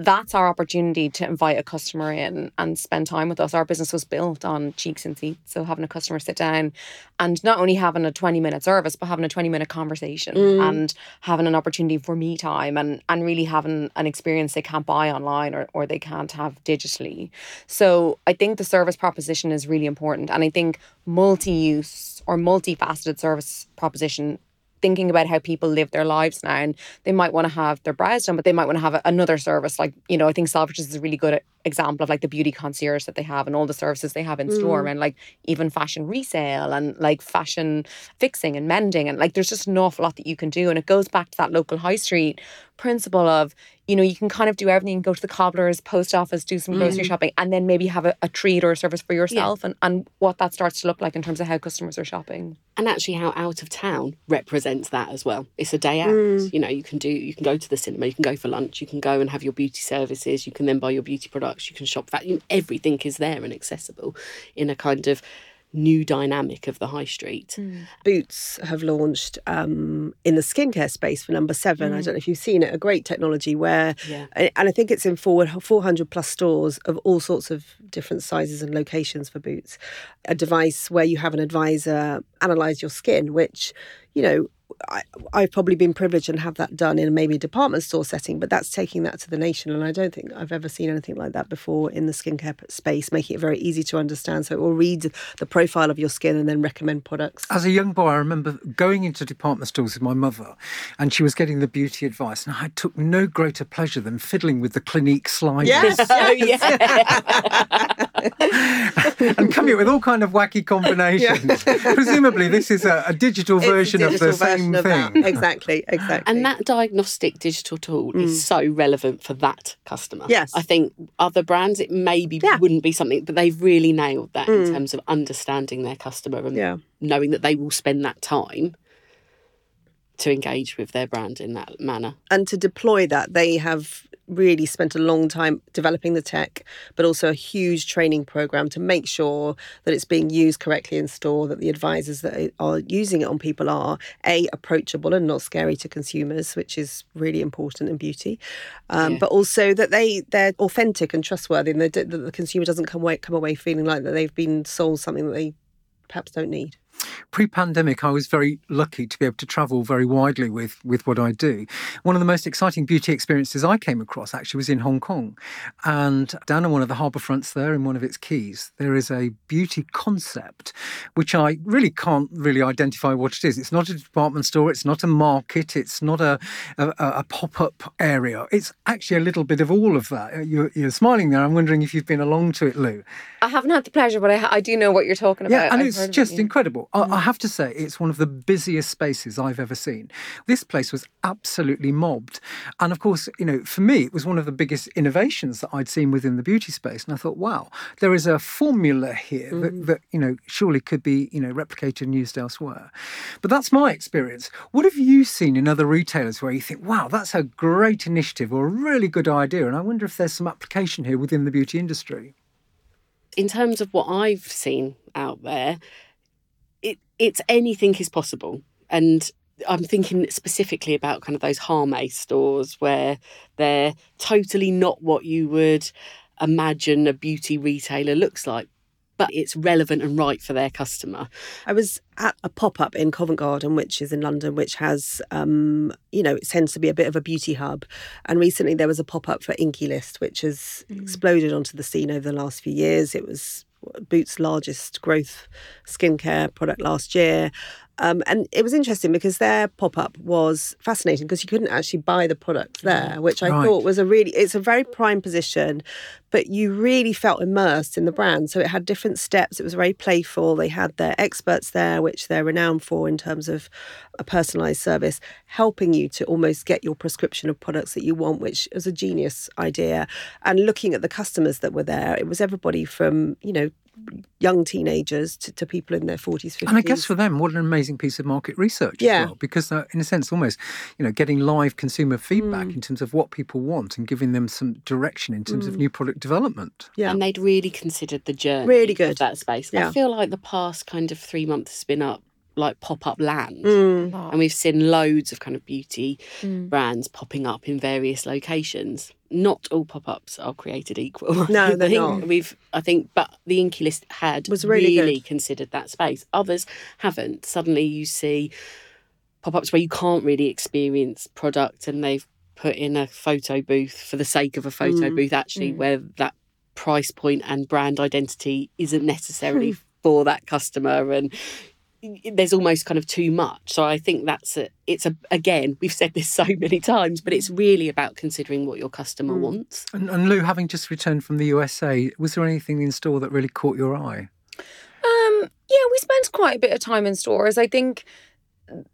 Speaker 4: that's our opportunity to invite a customer in and spend time with us. Our business was built on cheeks and seats. So having a customer sit down and not only having a 20 minute service, but having a 20 minute conversation mm. and having an opportunity for me time and, and really having an experience they can't buy online or, or they can't have digitally. So I think the service proposition is really important. And I think multi use or multifaceted service proposition thinking about how people live their lives now and they might want to have their brows done but they might want to have another service like you know i think selfridges is really good example of like the beauty concierge that they have and all the services they have in mm. store and like even fashion resale and like fashion fixing and mending and like there's just an awful lot that you can do and it goes back to that local high street principle of you know you can kind of do everything go to the cobblers post office do some grocery mm. shopping and then maybe have a, a, treat or a service for yourself yeah. and, and what that starts to look like in terms of how customers are shopping
Speaker 3: and actually how out of town represents that as well it's a day out mm. you know you can do you can go to the cinema you can go for lunch you can go and have your beauty services you can then buy your beauty products you can shop that you know everything is there and accessible in a kind of new dynamic of the high street. Mm.
Speaker 5: Boots have launched um, in the skincare space for number seven. Mm. I don't know if you've seen it, a great technology where, yeah. and I think it's in 400 plus stores of all sorts of different sizes and locations for Boots. A device where you have an advisor analyze your skin, which, you know, I, I've probably been privileged and have that done in maybe a department store setting, but that's taking that to the nation. And I don't think I've ever seen anything like that before in the skincare space, making it very easy to understand. So it will read the profile of your skin and then recommend products.
Speaker 2: As a young boy, I remember going into department stores with my mother, and she was getting the beauty advice, and I took no greater pleasure than fiddling with the Clinique sliders.
Speaker 5: Yes, oh,
Speaker 2: yeah. and coming up with all kind of wacky combinations. Yeah. Presumably, this is a, a digital version
Speaker 5: a digital
Speaker 2: of the
Speaker 5: version
Speaker 2: same
Speaker 5: of
Speaker 2: thing.
Speaker 5: That. Exactly, exactly.
Speaker 3: And that diagnostic digital tool mm. is so relevant for that customer.
Speaker 5: Yes.
Speaker 3: I think other brands, it maybe yeah. wouldn't be something, but they've really nailed that mm. in terms of understanding their customer and yeah. knowing that they will spend that time to engage with their brand in that manner.
Speaker 5: And to deploy that, they have really spent a long time developing the tech, but also a huge training program to make sure that it's being used correctly in store, that the advisors that are using it on people are A, approachable and not scary to consumers, which is really important in beauty, um, yeah. but also that they, they're authentic and trustworthy and that the consumer doesn't come away, come away feeling like that they've been sold something that they perhaps don't need.
Speaker 2: Pre pandemic, I was very lucky to be able to travel very widely with, with what I do. One of the most exciting beauty experiences I came across actually was in Hong Kong. And down on one of the harbour fronts there, in one of its quays, there is a beauty concept, which I really can't really identify what it is. It's not a department store, it's not a market, it's not a, a, a pop up area. It's actually a little bit of all of that. Uh, you're, you're, smiling there. I'm wondering if you've been along to it, Lou.
Speaker 4: I haven't had the pleasure, but I, I do know what you're talking about.
Speaker 2: Yeah, and I've it's just incredible. I, I have to say, it's one of the busiest spaces I've ever seen. This place was absolutely mobbed. And of course, you know, for me, it was one of the biggest innovations that I'd seen within the beauty space. And I thought, wow, there is a formula here mm. that, that, you know, surely could be, you know, replicated and used elsewhere. But that's my experience. What have you seen in other retailers where you think, wow, that's a great initiative or a really good idea? And I wonder if there's some application here within the beauty industry.
Speaker 3: In terms of what I've seen out there, it's anything is possible. And I'm thinking specifically about kind of those Harmay stores where they're totally not what you would imagine a beauty retailer looks like, but it's relevant and right for their customer.
Speaker 5: I was at a pop up in Covent Garden, which is in London, which has, um, you know, it tends to be a bit of a beauty hub. And recently there was a pop up for Inkey List, which has mm. exploded onto the scene over the last few years. It was Boots' largest growth skincare product last year. Um, and it was interesting because their pop up was fascinating because you couldn't actually buy the product there, which I right. thought was a really, it's a very prime position, but you really felt immersed in the brand. So it had different steps. It was very playful. They had their experts there, which they're renowned for in terms of a personalized service, helping you to almost get your prescription of products that you want, which is a genius idea. And looking at the customers that were there, it was everybody from, you know, young teenagers to, to people in their 40s, 50s.
Speaker 2: And I guess for them, what an amazing piece of market research
Speaker 5: Yeah.
Speaker 2: as well, because uh, in a sense, almost, you know, getting live consumer feedback
Speaker 5: Mm.
Speaker 2: in terms of what people want and giving them some direction in terms of new product development.
Speaker 5: yeah.
Speaker 3: And they'd really considered the journey
Speaker 5: Really
Speaker 3: of
Speaker 5: good.
Speaker 3: that space.
Speaker 5: Yeah.
Speaker 3: I feel like the past kind of three months has been up like pop up land.
Speaker 5: Mm.
Speaker 3: And we've seen loads of kind of beauty
Speaker 4: Mm.
Speaker 3: brands popping up in various locations. Not all pop ups are created equal.
Speaker 5: No,
Speaker 3: I
Speaker 5: they're
Speaker 3: think
Speaker 5: not.
Speaker 3: We've, I think, but the Inkey List had
Speaker 5: Was really good.
Speaker 3: considered that space. Others haven't. Suddenly, you see pop ups where you can't really experience product, and they've put in a photo booth for the sake of a photo
Speaker 5: Mm.
Speaker 3: booth, actually,
Speaker 4: Mm.
Speaker 3: where that price point and brand identity isn't necessarily for that customer and there's almost kind of too much so i think that's a it's a again we've said this so many times but it's really about considering what your customer
Speaker 5: Mm.
Speaker 3: wants
Speaker 2: And, and Lou, having just returned from the USA, was there anything in store that really caught your eye?
Speaker 4: Um, yeah, we spent quite a bit of time in stores. I think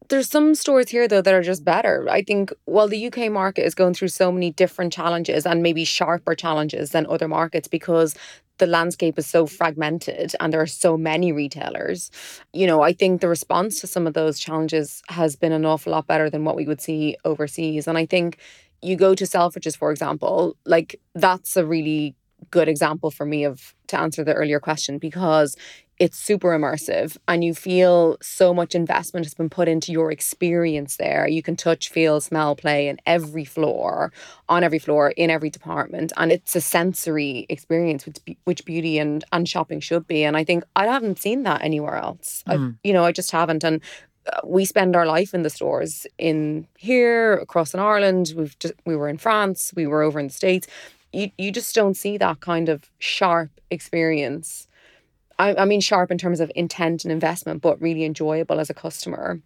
Speaker 4: there's some stores here though that are just better. I think while the UK market is going through so many different challenges and maybe sharper challenges than other markets because the landscape is so fragmented and there are so many retailers. You know, I think the response to some of those challenges has been an awful lot better than what we would see overseas. And I think you go to Selfridges, for example, like that's a really good example for me of to answer the earlier question because it's super immersive and you feel so much investment has been put into your experience there. You can touch, feel, smell, play in every floor, on every floor, in every department. And it's a sensory experience, which, which beauty and, and shopping should be. And I think I haven't seen that anywhere else. I,
Speaker 2: Mm.
Speaker 4: you know, I just haven't. And uh, we spend our life in the stores in here, across in Ireland. We've just, we were in France, we were over in the States. You, you just don't see that kind of sharp experience I, I mean sharp in terms of intent and investment, but really enjoyable as a customer.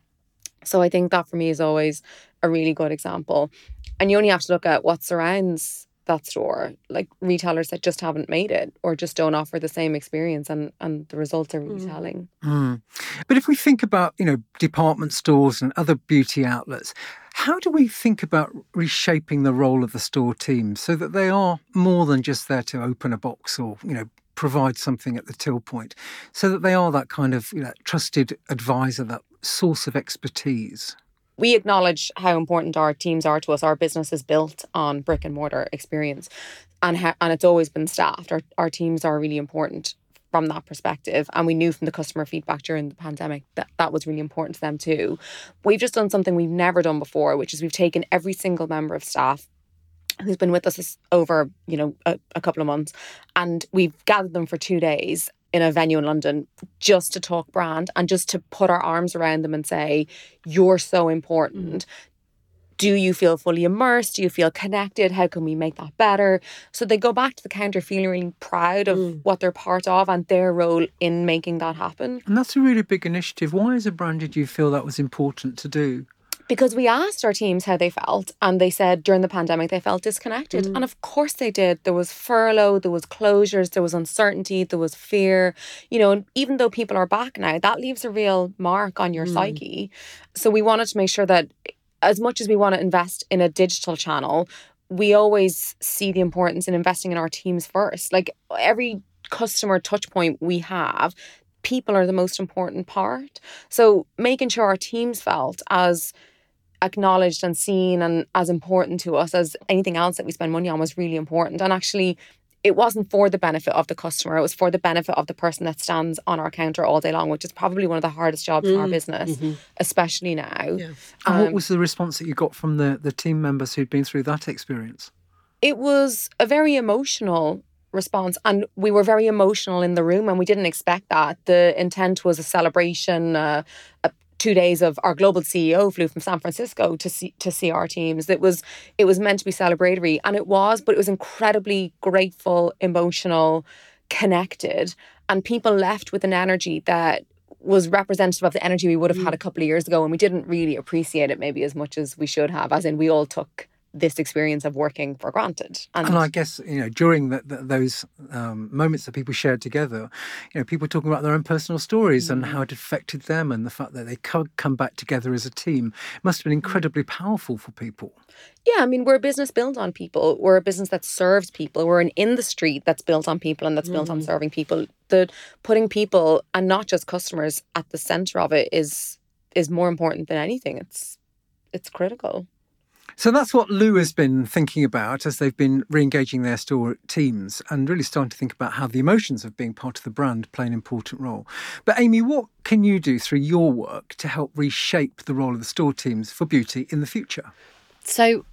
Speaker 4: So I think that for me is always a really good example. And you only have to look at what surrounds that store, like retailers that just haven't made it or just don't offer the same experience and, and the results are really
Speaker 5: Mm.
Speaker 4: telling.
Speaker 2: Mm. But if we think about, you know, department stores and other beauty outlets, how do we think about reshaping the role of the store team so that they are more than just there to open a box or, you know, provide something at the till point, so that they are that kind of you know, trusted advisor, that source of expertise?
Speaker 4: We acknowledge how important our teams are to us. Our business is built on brick and mortar experience, and and it's always been staffed. Our our teams are really important from that perspective, and we knew from the customer feedback during the pandemic that that was really important to them too. We've just done something we've never done before, which is we've taken every single member of staff who's been with us over you know a, a couple of months and we've gathered them for two days in a venue in london just to talk brand and just to put our arms around them and say you're so important do you feel fully immersed do you feel connected how can we make that better so they go back to the counter feeling really proud of
Speaker 5: Mm.
Speaker 4: what they're part of and their role in making that happen
Speaker 2: And that's a really big initiative. Why, as a brand, did you feel that was important to do?
Speaker 4: Because we asked our teams how they felt and they said during the pandemic they felt disconnected. Mm. And of course they did. There was furlough there was closures there was uncertainty there was fear. You know and even though people are back now that leaves a real mark on your mm. psyche. So we wanted to make sure that as much as we want to invest in a digital channel we always see the importance in investing in our teams first. Like every customer touch point we have people are the most important part. So making sure our teams felt as acknowledged and seen and as important to us as anything else that we spend money on was really important. And actually, it wasn't for the benefit of the customer, it was for the benefit of the person that stands on our counter all day long, which is probably one of the hardest jobs in our
Speaker 5: Mm,
Speaker 4: business,
Speaker 3: mhm.
Speaker 4: especially now.
Speaker 5: Yeah.
Speaker 2: And what
Speaker 4: Um,
Speaker 2: was the response that you got from the, the team members who'd been through that experience?
Speaker 4: it was a very emotional response and we were very emotional in the room and we didn't expect that the intent was a celebration uh, uh, two days of our global ceo flew from san francisco to see to see our teams. It was it was meant to be celebratory and it was but it was incredibly grateful emotional connected and people left with an energy that was representative of the energy we would have had mm. a couple of years ago and we didn't really appreciate it maybe as much as we should have as in we all took this experience of working for granted.
Speaker 2: And, I guess you know during the, the, those um, moments that people shared together, you know, people talking about their own personal stories mm. and how it affected them, and the fact that they could come back together as a team must have been mm. incredibly powerful for people.
Speaker 4: Yeah, I mean, we're a business built on people. We're a business that serves people. We're an industry that's built on people and that's mm. built on mm. serving people. The putting people and not just customers at the center of it is is more important than anything. It's it's critical.
Speaker 2: So that's what Lou has been thinking about as they've been re engaging their store teams and really starting to think about how the emotions of being part of the brand play an important role. But, Aimee, what can you do through your work to help reshape the role of the store teams for beauty in the future?
Speaker 3: So,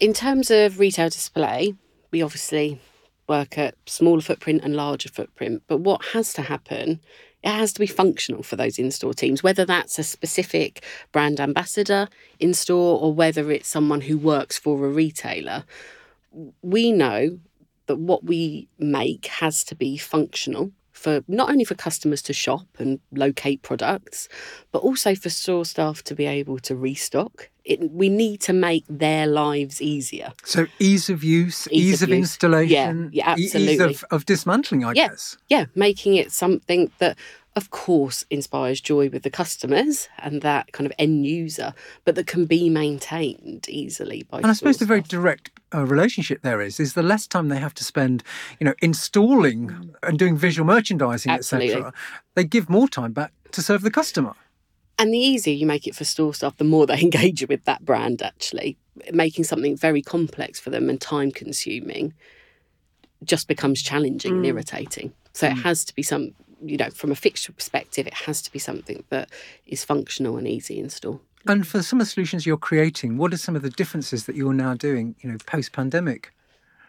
Speaker 3: in terms of retail display, we obviously work at smaller footprint and larger footprint. But what has to happen it has to be functional for those in store teams, whether that's a specific brand ambassador in store or whether it's someone who works for a retailer. We know that what we make has to be functional for not only for customers to shop and locate products, but also for store staff to be able to restock. It, we need to make their lives easier.
Speaker 2: So ease of use, ease, ease of, use. installation,
Speaker 3: yeah, yeah, absolutely.
Speaker 2: ease of, of dismantling, I
Speaker 3: yeah,
Speaker 2: guess.
Speaker 3: Yeah, making it something that of course, inspires joy with the customers and that kind of end user, but that can be maintained easily by.
Speaker 2: And I suppose the very direct uh, relationship there is is the less time they have to spend, you know, installing and doing visual merchandising, etc. They give more time back to serve the customer.
Speaker 3: And the easier you make it for store staff, the more they engage with that brand. Actually, making something very complex for them and time consuming just becomes challenging mm. and irritating. So mm. it has to be some you know, from a fixture perspective, it has to be something that is functional and easy in store.
Speaker 2: And for some of the solutions you're creating, what are some of the differences that you're now doing, you know, post pandemic?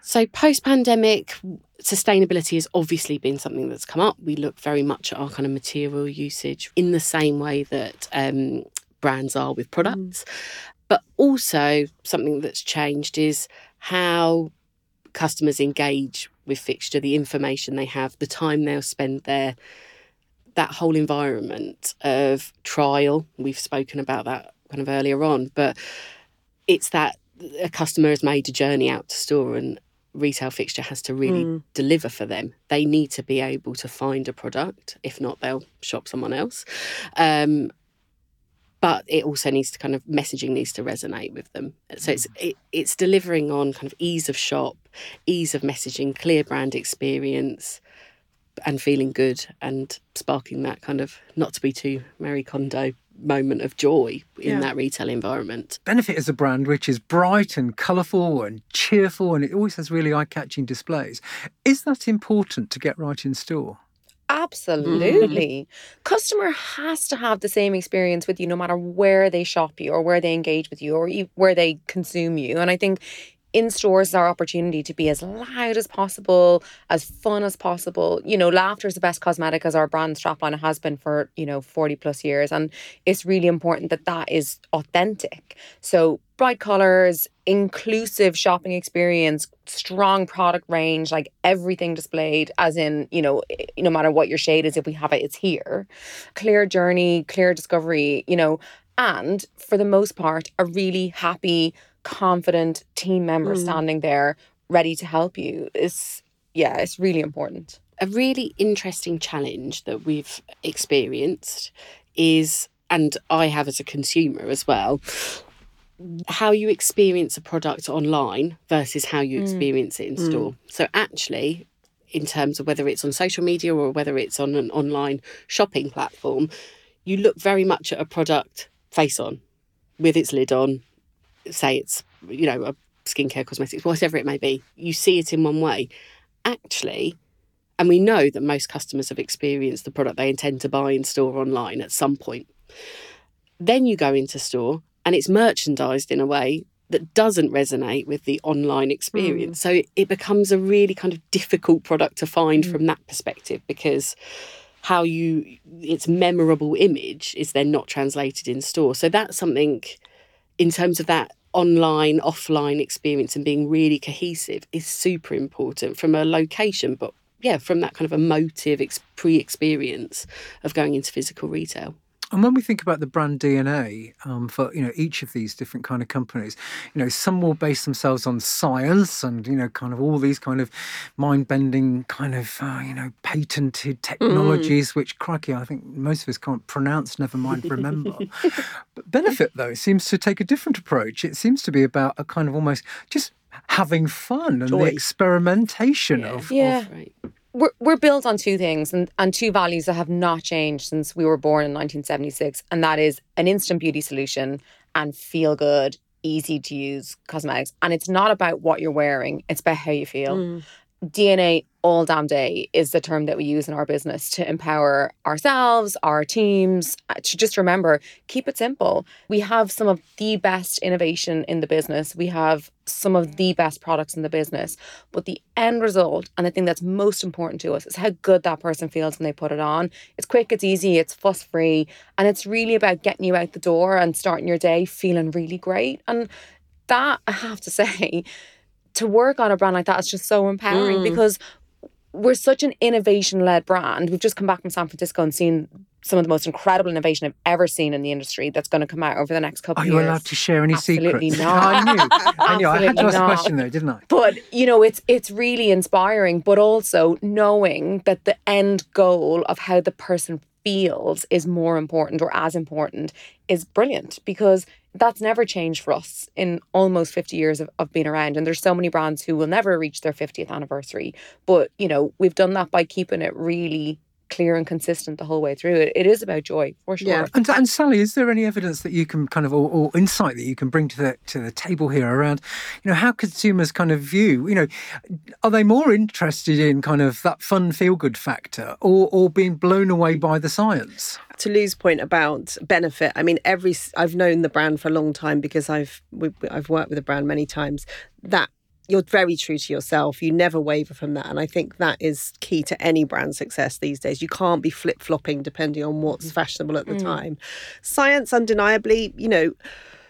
Speaker 3: So, post pandemic, sustainability has obviously been something that's come up. We look very much at our kind of material usage in the same way that um, brands are with products. Mm. But also, something that's changed is how customers engage with fixture, the information they have, the time they'll spend there, that whole environment of trial. We've spoken about that kind of earlier on, but it's that a customer has made a journey out to store and retail fixture has to really mm. deliver for them. They need to be able to find a product. If not, they'll shop someone else. Um, but it also needs to kind of messaging needs to resonate with them. So it's it, it's delivering on kind of ease of shop, ease of messaging, clear brand experience, and feeling good and sparking that kind of not to be too Marie Kondo moment of joy in yeah. that retail environment.
Speaker 2: Benefit is a brand which is bright and colourful and cheerful and it always has really eye-catching displays. Is that important to get right in store?
Speaker 4: Absolutely. Mm-hmm. Customer has to have the same experience with you no matter where they shop you or where they engage with you or where they consume you. And I think in stores is our opportunity to be as loud as possible, as fun as possible. You know, laughter is the best cosmetic as our brand strapline has been for, you know, 40 plus years. And it's really important that that is authentic. So bright colors, inclusive shopping experience, strong product range, like everything displayed, as in, you know, eh, no matter what your shade is, if we have it, it's here. Clear journey, clear discovery, you know, and for the most part, a really happy, confident team member mm. standing there ready to help you is yeah it's really important
Speaker 3: a really interesting challenge that we've experienced is and i have as a consumer as well how you experience a product online versus how you mm. experience it in mm. store so actually in terms of whether it's on social media or whether it's on an online shopping platform you look very much at a product face on with its lid on say it's you know a skincare cosmetics whatever it may be you see it in one way actually and we know that most customers have experienced the product they intend to buy in store online at some point then you go into store and it's merchandised in a way that doesn't resonate with the online experience. Mm. So it becomes a really kind of difficult product to find mm. from that perspective because how you its memorable image is then not translated in store. So that's something in terms of that online offline experience and being really cohesive is super important from a location but yeah from that kind of emotive ex- pre-experience of going into physical retail
Speaker 2: And when we think about the brand DNA um, for you know each of these different kind of companies, you know some will base themselves on science and you know kind of all these kind of mind-bending kind of uh, you know patented technologies, mm. which crikey, I think most of us can't pronounce, never mind remember. but Benefit though seems to take a different approach. It seems to be about a kind of almost just having fun and Joy. the experimentation
Speaker 3: yeah.
Speaker 2: of,
Speaker 4: yeah. Of, right we're, we're built on two things and, and two values that have not changed since we were born in 1976 and that is an instant beauty solution and feel good easy to use cosmetics and it's not about what you're wearing it's about how you feel mm. DNA all damn day is the term that we use in our business to empower ourselves, our teams, uh, to just remember, keep it simple. We have some of the best innovation in the business. We have some of the best products in the business. But the end result, and the thing that's most important to us, is how good that person feels when they put it on. It's quick, it's easy, it's fuss free, and it's really about getting you out the door and starting your day feeling really great. And that, I have to say, to work on a brand like that is just so empowering mm. because we're such an innovation led brand. We've just come back from San Francisco and seen some of the most incredible innovation I've ever seen in the industry that's going to come out over the next couple
Speaker 2: Are
Speaker 4: of years.
Speaker 2: Are you allowed to share any
Speaker 4: Absolutely
Speaker 2: secrets?
Speaker 4: Not.
Speaker 2: I knew. I knew. I had to ask a question though, didn't I?
Speaker 4: But you know, it's it's really inspiring, but also knowing that the end goal of how the person feels is more important or as important is brilliant because that's never changed for us in almost 50 years of, of being around. And there's so many brands who will never reach their 50th anniversary. But you know we've done that by keeping it really clear and consistent the whole way through. It, it is about joy for sure. Yeah.
Speaker 2: And, and Sallie, is there any evidence that you can kind of or, or, insight that you can bring to the to the table here around, you know, how consumers kind of view, you know, are they more interested in kind of that fun feel good factor or or being blown away by the science?
Speaker 5: to Lou's point about benefit, I mean, every I've known the brand for a long time because I've I've worked with the brand many times. That you're very true to yourself. You never waver from that. And I think that is key to any brand success these days. You can't be flip flopping depending on what's mm. fashionable at the mm. time. Science, undeniably, you know,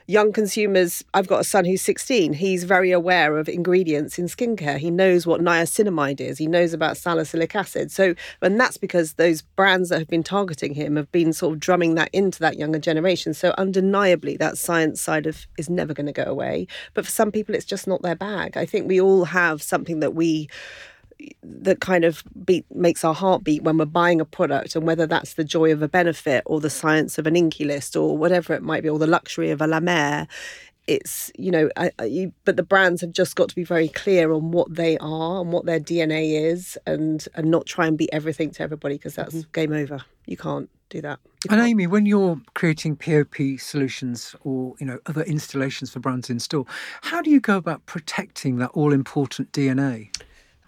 Speaker 5: young consumers, I've got a son who's 16. He's very aware of ingredients in skincare. He knows what niacinamide is. He knows about salicylic acid. So, and that's because those brands that have been targeting him have been sort of drumming that into that younger generation. So, undeniably, that science side of is never going to go away. But for some people, it's just not their bag. I think we all have something that we that kind of beat makes our heart beat when we're buying a product and whether that's the joy of a benefit or the science of an Inkey List or whatever it might be or the luxury of a la mer it's you know I, I, you, but the brands have just got to be very clear on what they are and what their dna is and and not try and be everything to everybody because that's mm-hmm. game over. You can't do that.
Speaker 2: And Aimee when you're creating pop solutions or you know other installations for brands in store how do you go about protecting that all important dna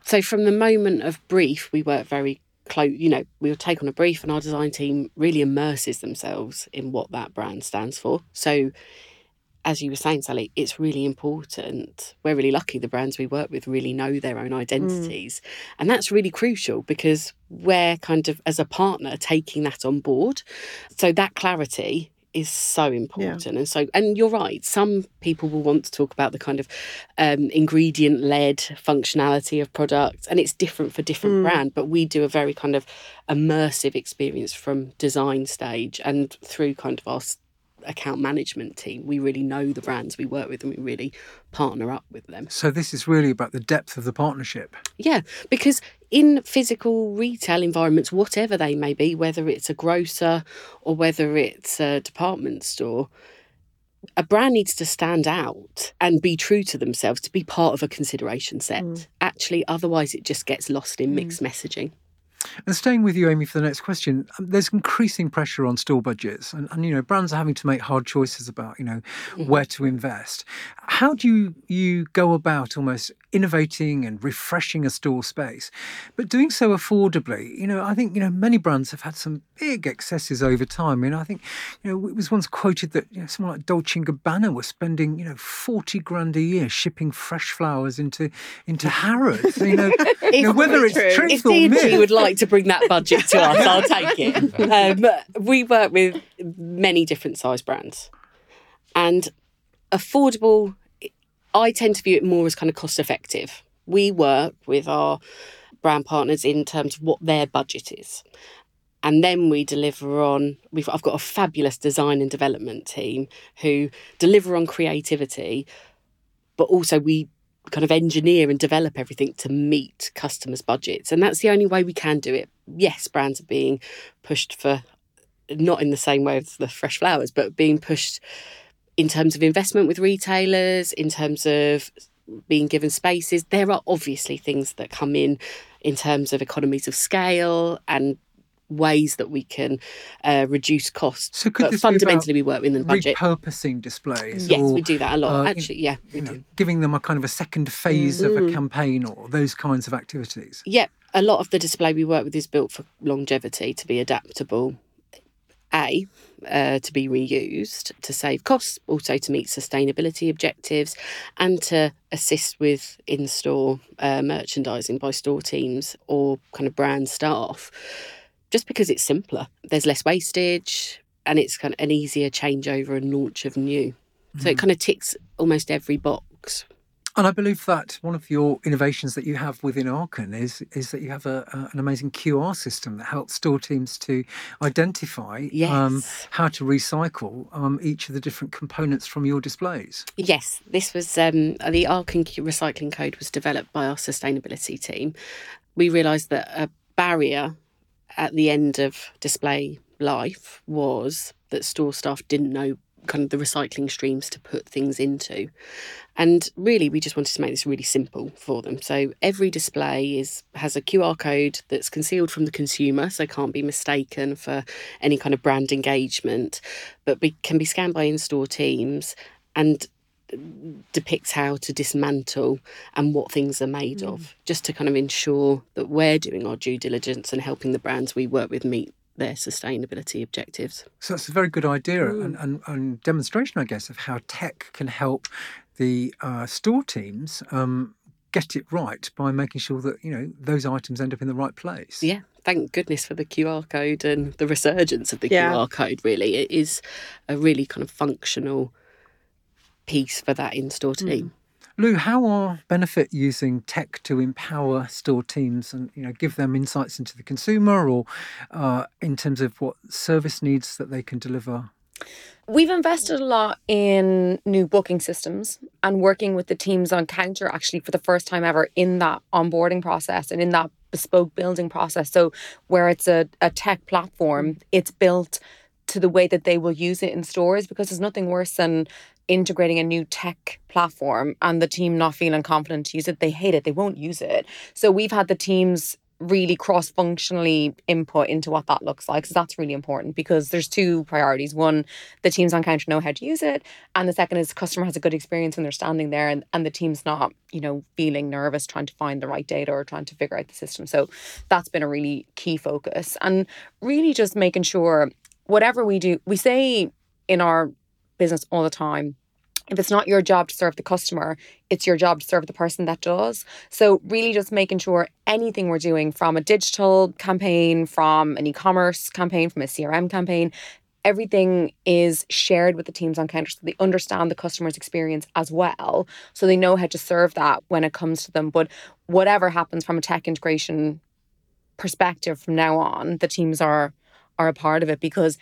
Speaker 3: so from the moment of brief, we work very close. You know, we'll take on a brief, and our design team really immerses themselves in what that brand stands for. So, as you were saying, Sallie, it's really important. We're really lucky. The brands we work with really know their own identities, mm. and that's really crucial because we're kind of as a partner taking that on board. So that clarity is so important yeah. and so and you're right some people will want to talk about the kind of um, ingredient led functionality of products and it's different for different mm. brand but we do a very kind of immersive experience from design stage and through kind of our account management team. We really know the brands we work with and we really partner up with them.
Speaker 2: So this is really about the depth of the partnership.
Speaker 3: Yeah, because in physical retail environments, whatever they may be, whether it's a grocer or whether it's a department store, a brand needs to stand out and be true to themselves to be part of a consideration set. Mm. Actually, otherwise, it just gets lost in mixed mm. messaging.
Speaker 2: And staying with you, Aimee, for the next question, um, there's increasing pressure on store budgets, and, and you know brands are having to make hard choices about you know mm-hmm. where to invest. How do you you go about almost innovating and refreshing a store space, but doing so affordably. You know, I think you know many brands have had some big excesses over time. Know, I think you know it was once quoted that you know, someone like Dolce and Gabbana was spending you know forty grand a year shipping fresh flowers into into Harrods. You know, you know whether it's true. truth
Speaker 3: if
Speaker 2: or
Speaker 3: myth. would like to bring that budget to us, I'll take it. Um, we work with many different size brands, and affordable I tend to view it more as kind of cost effective. We work with our brand partners in terms of what their budget is. and then we deliver on we've I've got a fabulous design and development team who deliver on creativity but also we kind of engineer and develop everything to meet customers budgets and that's the only way we can do it yes brands are being pushed for not in the same way as the fresh flowers but being pushed in terms of investment with retailers in terms of being given spaces there are obviously things that come in in terms of economies of scale and ways that we can uh, reduce costs.
Speaker 2: So could
Speaker 3: but
Speaker 2: this be about
Speaker 3: fundamentally, we work within the budget.
Speaker 2: repurposing displays.
Speaker 3: Yes,
Speaker 2: or,
Speaker 3: we do that a lot.
Speaker 2: uh,
Speaker 3: Actually, yeah, we
Speaker 2: know,
Speaker 3: do.
Speaker 2: giving them a kind of a second phase of
Speaker 3: Mm.
Speaker 2: a campaign or those kinds of activities.
Speaker 3: Yeah, a lot of the display we work with is built for longevity to be adaptable. A, uh, to be reused to save costs, also to meet sustainability objectives, and to assist with in store uh, merchandising by store teams or kind of brand staff. Just because it's simpler, there's less wastage, and it's kind of an easier changeover and launch of new. So it kind of ticks almost every box.
Speaker 2: And I believe that one of your innovations that you have within arken is is that you have a, a, an amazing QR system that helps store teams to identify um, how to recycle um, each of the different components from your displays.
Speaker 3: Yes, this was um, the arken Q- recycling code was developed by our sustainability team. We realised that a barrier at the end of display life was that store staff didn't know kind of the recycling streams to put things into. And really we just wanted to make this really simple for them. So every display is has a QR code that's concealed from the consumer, so can't be mistaken for any kind of brand engagement, but be, can be scanned by in-store teams and depicts how to dismantle and what things are made hmm. of, just to kind of ensure that we're doing our due diligence and helping the brands we work with meet their sustainability objectives.
Speaker 2: So that's a very good idea
Speaker 3: Mm.
Speaker 2: and, and, and demonstration, I guess, of how tech can help the uh, store teams um, get it right by making sure that you know those items end up in the right place.
Speaker 3: Yeah, thank goodness for the QR code and the resurgence of the
Speaker 5: Yeah.
Speaker 3: QR code, really. It is a really kind of functional piece for that in store team.
Speaker 2: Lou, how are Benefit using tech to empower store teams and you know give them insights into the consumer or uh, in terms of what service needs that they can deliver?
Speaker 4: We've invested a lot in new booking systems and working with the teams on counter actually for the first time ever in that onboarding process and in that bespoke building process. So, where it's a, a tech platform, it's built to the way that they will use it in stores because there's nothing worse than integrating a new tech platform and the team not feeling confident to use it. They hate it, they won't use it. So, we've had the teams really cross functionally input into what that looks like. So that's really important because there's two priorities. One, the teams on counter know how to use it. And the second is the customer has a good experience when they're standing there and, and the team's not, you know, feeling nervous trying to find the right data or trying to figure out the system. So that's been a really key focus. And really just making sure whatever we do, we say in our business all the time, if it's not your job to serve the customer, it's your job to serve the person that does. So, really, just making sure anything we're doing from a digital campaign, from an e commerce campaign, from a CRM campaign, everything is shared with the teams on counter so they understand the customer's experience as well. So, they know how to serve that when it comes to them. But whatever happens from a tech integration perspective from now on, the teams are are a part of it because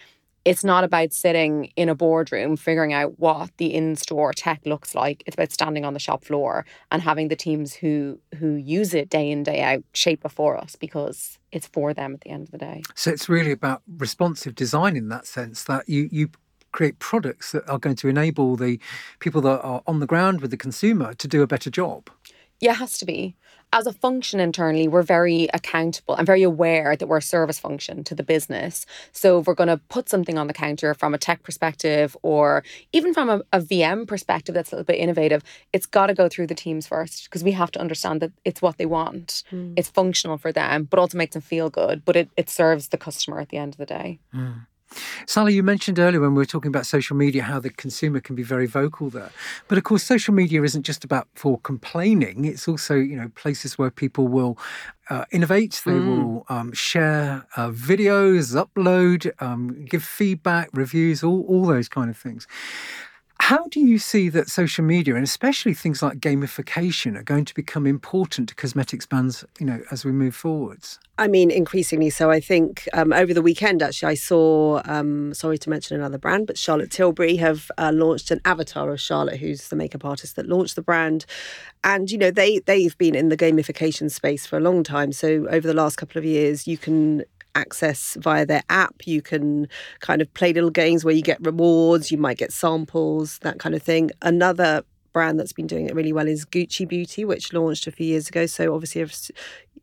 Speaker 4: it's not about sitting in a boardroom figuring out what the in-store tech looks like it's about standing on the shop floor and having the teams who who use it day in day out shape it for us because it's for them at the end of the day
Speaker 2: So it's really about responsive design in that sense that you you create products that are going to enable the people that are on the ground with the consumer to do a better job.
Speaker 4: Yeah it has to be. As a function internally we're very accountable and very aware that we're a service function to the business. So if we're going to put something on the counter from a tech perspective or even from a, a vm perspective that's a little bit innovative it's got to go through the teams first because we have to understand that it's what they want. Hmm. It's functional for them but also makes them feel good but it, it serves the customer at the end of the day
Speaker 2: hmm. Sallie, you mentioned earlier when we were talking about social media how the consumer can be very vocal there. But of course, social media isn't just about for complaining. It's also, you know, places where people will uh, innovate. They will um, share uh, videos, upload, um, give feedback, reviews, all, all those kind of things. How do you see that social media and especially things like gamification are going to become important to cosmetics brands, you know, as we move forwards?
Speaker 5: I mean, increasingly so. I think um, over the weekend, actually, I saw, um, sorry to mention another brand, but Charlotte Tilbury have uh, launched an avatar of Charlotte, who's the makeup artist that launched the brand. And, you know, they, they've been in the gamification space for a long time. So over the last couple of years, you can access via their app. You can kind of play little games where you get rewards, you might get samples, that kind of thing. Another brand that's been doing it really well is Gucci Beauty, which launched a few years ago. So obviously, a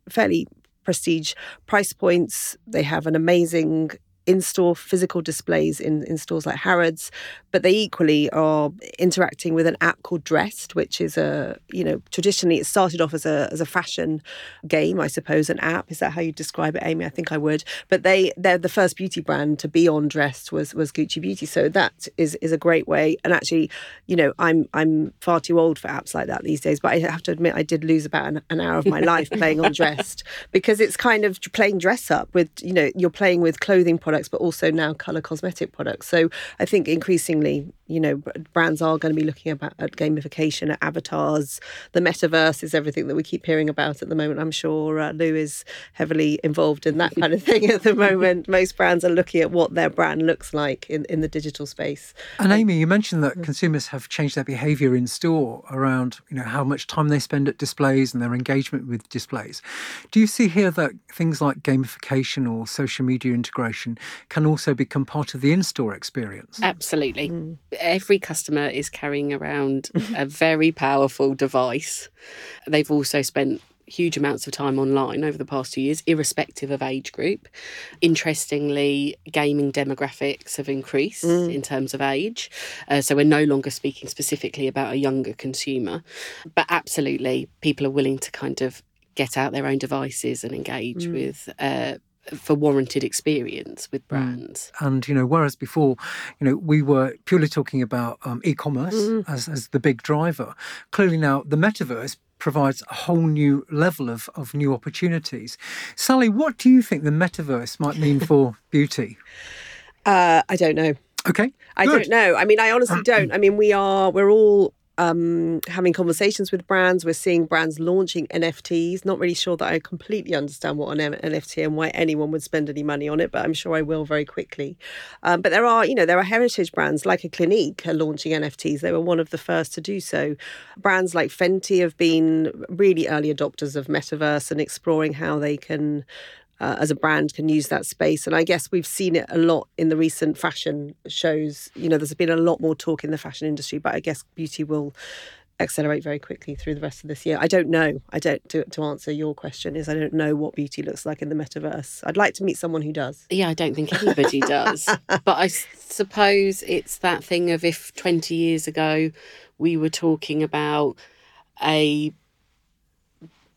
Speaker 5: fairly prestige price points. They have an amazing in-store physical displays in, in stores like Harrods, but they equally are interacting with an app called Drest, which is a you know traditionally it started off as a as a fashion game, I suppose, an app. Is that how you describe it, Aimee? I think I would. But they they're the first beauty brand to be on Drest was was Gucci Beauty, so that is is a great way. And actually, you know, I'm I'm far too old for apps like that these days, but I have to admit I did lose about an, an hour of my life playing on Drest because it's kind of playing dress up with you know you're playing with clothing products products, but also now color cosmetic products. So I think increasingly, you know, brands are going to be looking about at gamification, at avatars. The metaverse is everything that we keep hearing about at the moment. I'm sure uh, Lou is heavily involved in that kind of thing at the moment. Most brands are looking at what their brand looks like in, in the digital space.
Speaker 2: And Aimee, you mentioned that consumers have changed their behaviour in store around, you know, how much time they spend at displays and their engagement with displays. Do you see here that things like gamification or social media integration can also become part of the in-store experience.
Speaker 3: Absolutely. Mm. Every customer is carrying around a very powerful device. They've also spent huge amounts of time online over the past two years, irrespective of age group. Interestingly, gaming demographics have increased mm. in terms of age. Uh, so we're no longer speaking specifically about a younger consumer. But absolutely, people are willing to kind of get out their own devices and engage mm. with uh, for warranted experience with mm. brands.
Speaker 2: And you know, whereas before, you know, we were purely talking about um, e-commerce mm. as, as the big driver. Clearly now, the metaverse provides a whole new level of, of new opportunities. Sallie, what do you think the metaverse might mean for beauty?
Speaker 5: Uh, I don't know.
Speaker 2: Okay.
Speaker 5: I don't know. I mean, I honestly don't. I mean, we are, we're all um, having conversations with brands. We're seeing brands launching NFTs. Not really sure that I completely understand what an NFT and why anyone would spend any money on it, but I'm sure I will very quickly. Um, but there are, you know, there are heritage brands like a Clinique are launching NFTs. They were one of the first to do so. Brands like Fenty have been really early adopters of metaverse and exploring how they can uh, as a brand can use that space. And I guess we've seen it a lot in the recent fashion shows. You know, there's been a lot more talk in the fashion industry, but I guess beauty will accelerate very quickly through the rest of this year. I don't know. I don't to, to answer your question is I don't know what beauty looks like in the metaverse. I'd like to meet someone who does.
Speaker 3: Yeah, I don't think anybody does. But I suppose it's that thing of if 20 years ago we were talking about a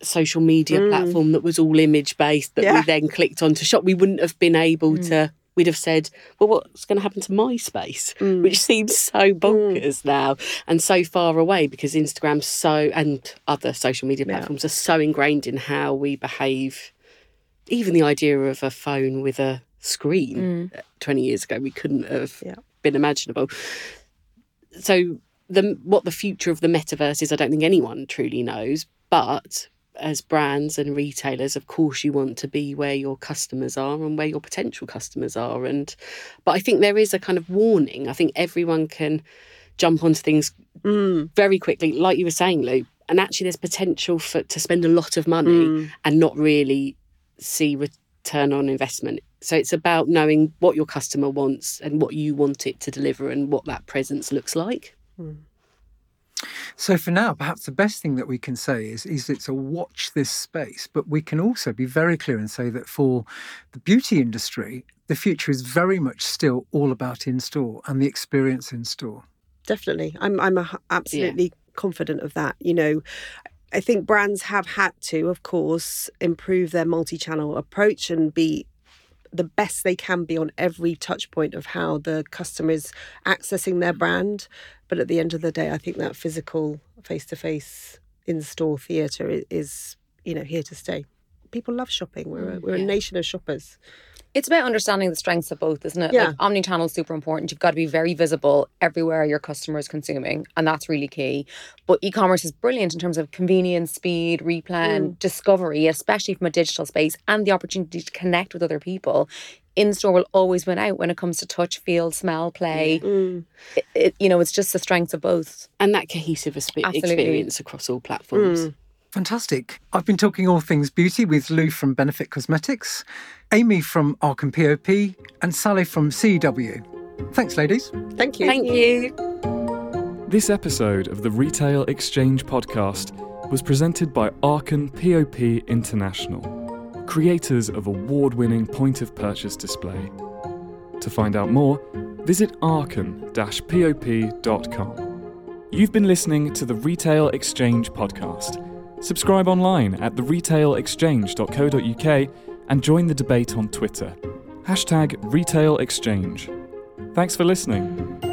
Speaker 3: social media mm. platform that was all image based that yeah. we then clicked on to shop, we wouldn't have been able mm. to. We'd have said, well, what's going to happen to MySpace? Mm. Which seems so mm. bonkers now and so far away because Instagram so and other social media platforms yeah. are so ingrained in how we behave. Even the idea of a phone with a screen mm. 20 years ago, we couldn't have yeah. been imaginable. So the what the future of the metaverse is, I don't think anyone truly knows. But as brands and retailers of course you want to be where your customers are and where your potential customers are and but i think there is a kind of warning i think everyone can jump onto things mm. very quickly like you were saying lou and actually there's potential for to spend a lot of money mm. and not really see return on investment so it's about knowing what your customer wants and what you want it to deliver and what that presence looks like mm.
Speaker 2: So for now, perhaps the best thing that we can say is, is it's a watch this space, but we can also be very clear and say that for the beauty industry, the future is very much still all about in store and the experience in store.
Speaker 5: Definitely. I'm I'm absolutely yeah. confident of that. You know, I think brands have had to, of course, improve their multi-channel approach and be the best they can be on every touch point of how the customer is accessing their brand. But at the end of the day, I think that physical face to face in store theatre is, you know, here to stay. People love shopping. We're a, mm, we're yeah. a nation of shoppers.
Speaker 4: It's about understanding the strengths of both, isn't it?
Speaker 5: Yeah.
Speaker 4: Like omni-channel is super important. You've got to be very visible everywhere your customer is consuming, and that's really key. But e-commerce is brilliant in terms of convenience, speed, replan, discovery, especially from a digital space, and the opportunity to connect with other people. In-store will always win out when it comes to touch, feel, smell, play. It, mm. it- you know, it's just the strengths of both.
Speaker 3: And that cohesive expe-
Speaker 4: Absolutely.
Speaker 3: experience across all platforms. Mm.
Speaker 2: Fantastic. I've been talking all things beauty with Lou from Benefit Cosmetics, Aimee from arken POP, and Sallie from CEW. Thanks, ladies.
Speaker 5: Thank you.
Speaker 3: Thank you.
Speaker 1: This episode of the Retail Exchange podcast was presented by arken POP International, creators of award winning point of purchase display. To find out more, visit arken pop.com. You've been listening to the Retail Exchange podcast. Subscribe online at theretailexchange.co.uk and join the debate on Twitter. Hashtag Retail Exchange. Thanks for listening.